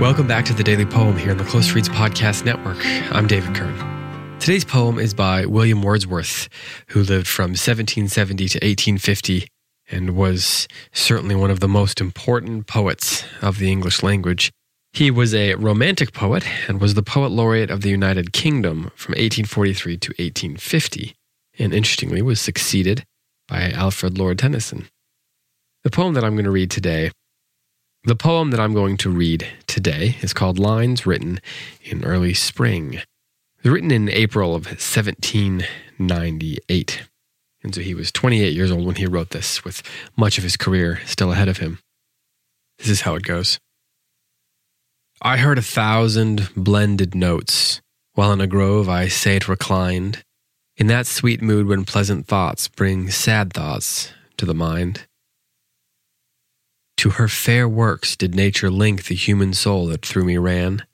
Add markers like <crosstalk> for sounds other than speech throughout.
Welcome back to the Daily Poem here on the Close Reads Podcast Network. I'm David Kern. Today's poem is by William Wordsworth, who lived from 1770 to 1850 and was certainly one of the most important poets of the English language. He was a romantic poet and was the poet laureate of the United Kingdom from 1843 to 1850, and interestingly was succeeded by Alfred Lord Tennyson. The poem that I'm going to read today the poem that I'm going to read today is called Lines Written in Early Spring. It was written in April of 1798. And so he was 28 years old when he wrote this, with much of his career still ahead of him. This is how it goes. I heard a thousand blended notes while in a grove I sate reclined, in that sweet mood when pleasant thoughts bring sad thoughts to the mind. To her fair works did nature link the human soul that through me ran,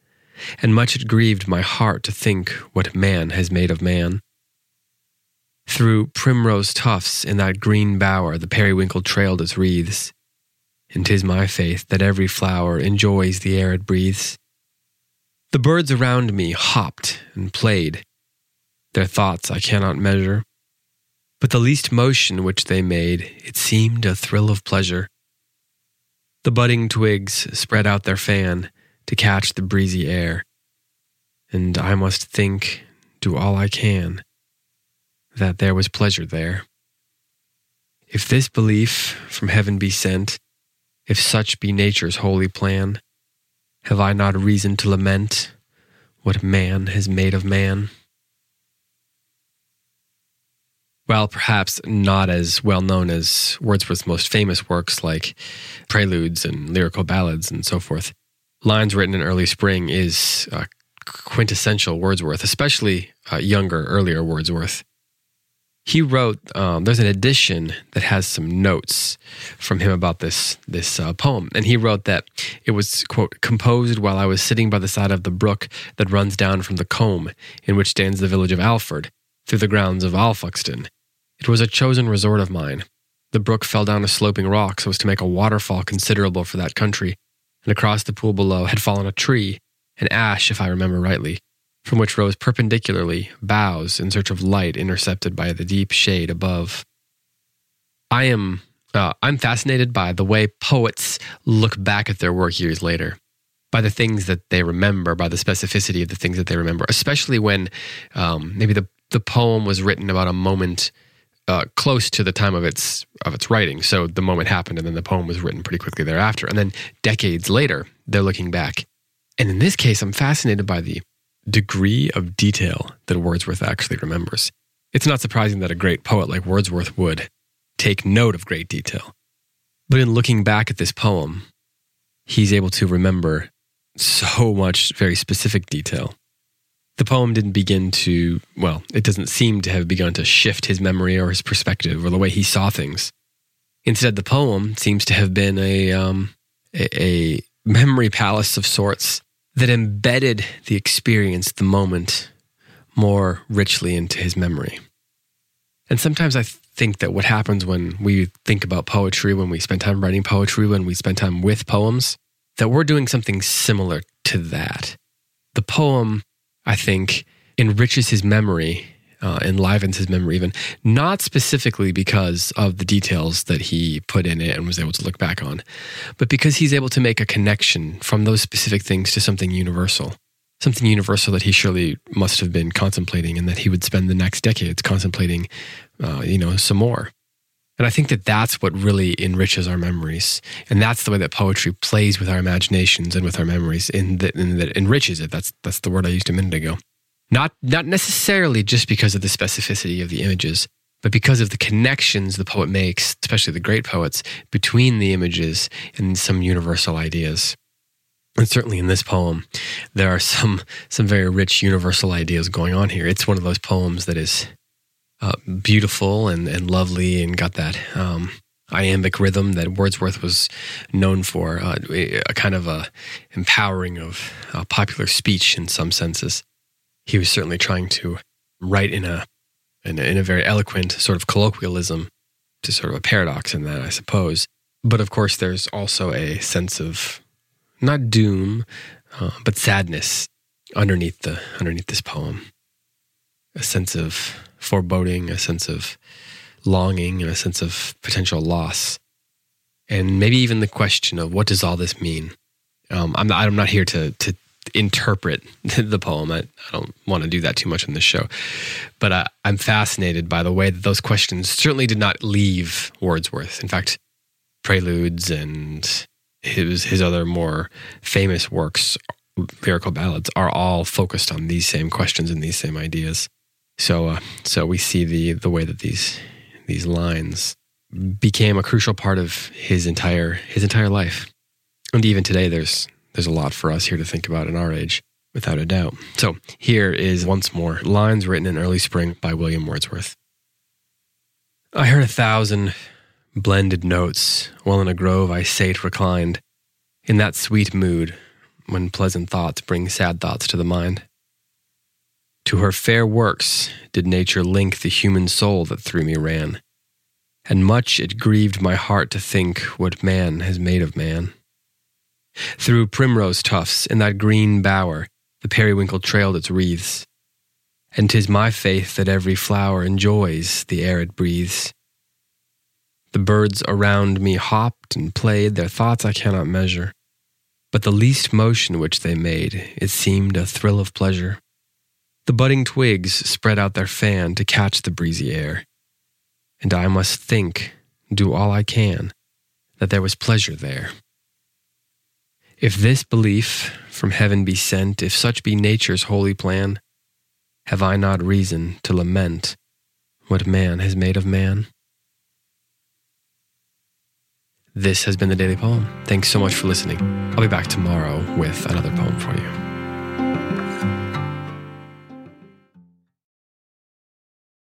and much it grieved my heart to think what man has made of man. Through primrose tufts in that green bower the periwinkle trailed its wreaths, and 'tis my faith that every flower enjoys the air it breathes. The birds around me hopped and played, their thoughts I cannot measure, but the least motion which they made, it seemed a thrill of pleasure. The budding twigs spread out their fan to catch the breezy air, and I must think, do all I can, that there was pleasure there. If this belief from heaven be sent, if such be nature's holy plan, have I not reason to lament what man has made of man? While perhaps not as well known as Wordsworth's most famous works like preludes and lyrical ballads and so forth, Lines Written in Early Spring is uh, quintessential Wordsworth, especially uh, younger, earlier Wordsworth. He wrote. Um, there's an edition that has some notes from him about this this uh, poem, and he wrote that it was quote composed while I was sitting by the side of the brook that runs down from the combe in which stands the village of Alford, through the grounds of Alfoxden. It was a chosen resort of mine. The brook fell down a sloping rock so as to make a waterfall considerable for that country, and across the pool below had fallen a tree, an ash, if I remember rightly, from which rose perpendicularly boughs in search of light intercepted by the deep shade above. I am uh, I'm fascinated by the way poets look back at their work years later by the things that they remember, by the specificity of the things that they remember, especially when um, maybe the the poem was written about a moment uh, close to the time of its of its writing. So the moment happened, and then the poem was written pretty quickly thereafter. And then decades later, they're looking back. And in this case, I'm fascinated by the degree of detail that Wordsworth actually remembers. It's not surprising that a great poet like Wordsworth would take note of great detail. But in looking back at this poem, he's able to remember so much very specific detail the poem didn't begin to, well, it doesn't seem to have begun to shift his memory or his perspective or the way he saw things. Instead, the poem seems to have been a, um, a, a memory palace of sorts that embedded the experience, the moment, more richly into his memory. And sometimes I think that what happens when we think about poetry, when we spend time writing poetry, when we spend time with poems, that we're doing something similar to that. The poem I think, enriches his memory, uh, enlivens his memory, even not specifically because of the details that he put in it and was able to look back on, but because he's able to make a connection from those specific things to something universal. Something universal that he surely must have been contemplating, and that he would spend the next decades contemplating, uh, you know, some more. And I think that that's what really enriches our memories. And that's the way that poetry plays with our imaginations and with our memories, and that, that enriches it. That's, that's the word I used a minute ago. Not, not necessarily just because of the specificity of the images, but because of the connections the poet makes, especially the great poets, between the images and some universal ideas. And certainly in this poem, there are some, some very rich universal ideas going on here. It's one of those poems that is uh, beautiful and, and lovely and got that um, iambic rhythm that Wordsworth was known for, uh, a kind of a empowering of uh, popular speech in some senses. He was certainly trying to write in a, in a in a very eloquent sort of colloquialism, to sort of a paradox in that, I suppose. But of course, there's also a sense of not doom, uh, but sadness underneath the underneath this poem. A sense of foreboding, a sense of longing, and a sense of potential loss, and maybe even the question of what does all this mean. Um, I'm not, I'm not here to to interpret <laughs> the poem. I, I don't want to do that too much on this show, but I, I'm fascinated by the way that those questions certainly did not leave Wordsworth. In fact, preludes and his his other more famous works, lyrical ballads, are all focused on these same questions and these same ideas. So, uh, so we see the the way that these these lines became a crucial part of his entire his entire life, and even today, there's there's a lot for us here to think about in our age, without a doubt. So here is once more lines written in early spring by William Wordsworth. I heard a thousand blended notes while in a grove I sate reclined, in that sweet mood when pleasant thoughts bring sad thoughts to the mind. To her fair works did nature link the human soul that through me ran, and much it grieved my heart to think what man has made of man. Through primrose tufts in that green bower, the periwinkle trailed its wreaths. And 'tis my faith that every flower enjoys the air it breathes. The birds around me hopped and played, their thoughts I cannot measure. But the least motion which they made, it seemed a thrill of pleasure. The budding twigs spread out their fan to catch the breezy air. And I must think, do all I can, that there was pleasure there. If this belief from heaven be sent, if such be nature's holy plan, have I not reason to lament what man has made of man? This has been the Daily Poem. Thanks so much for listening. I'll be back tomorrow with another poem for you.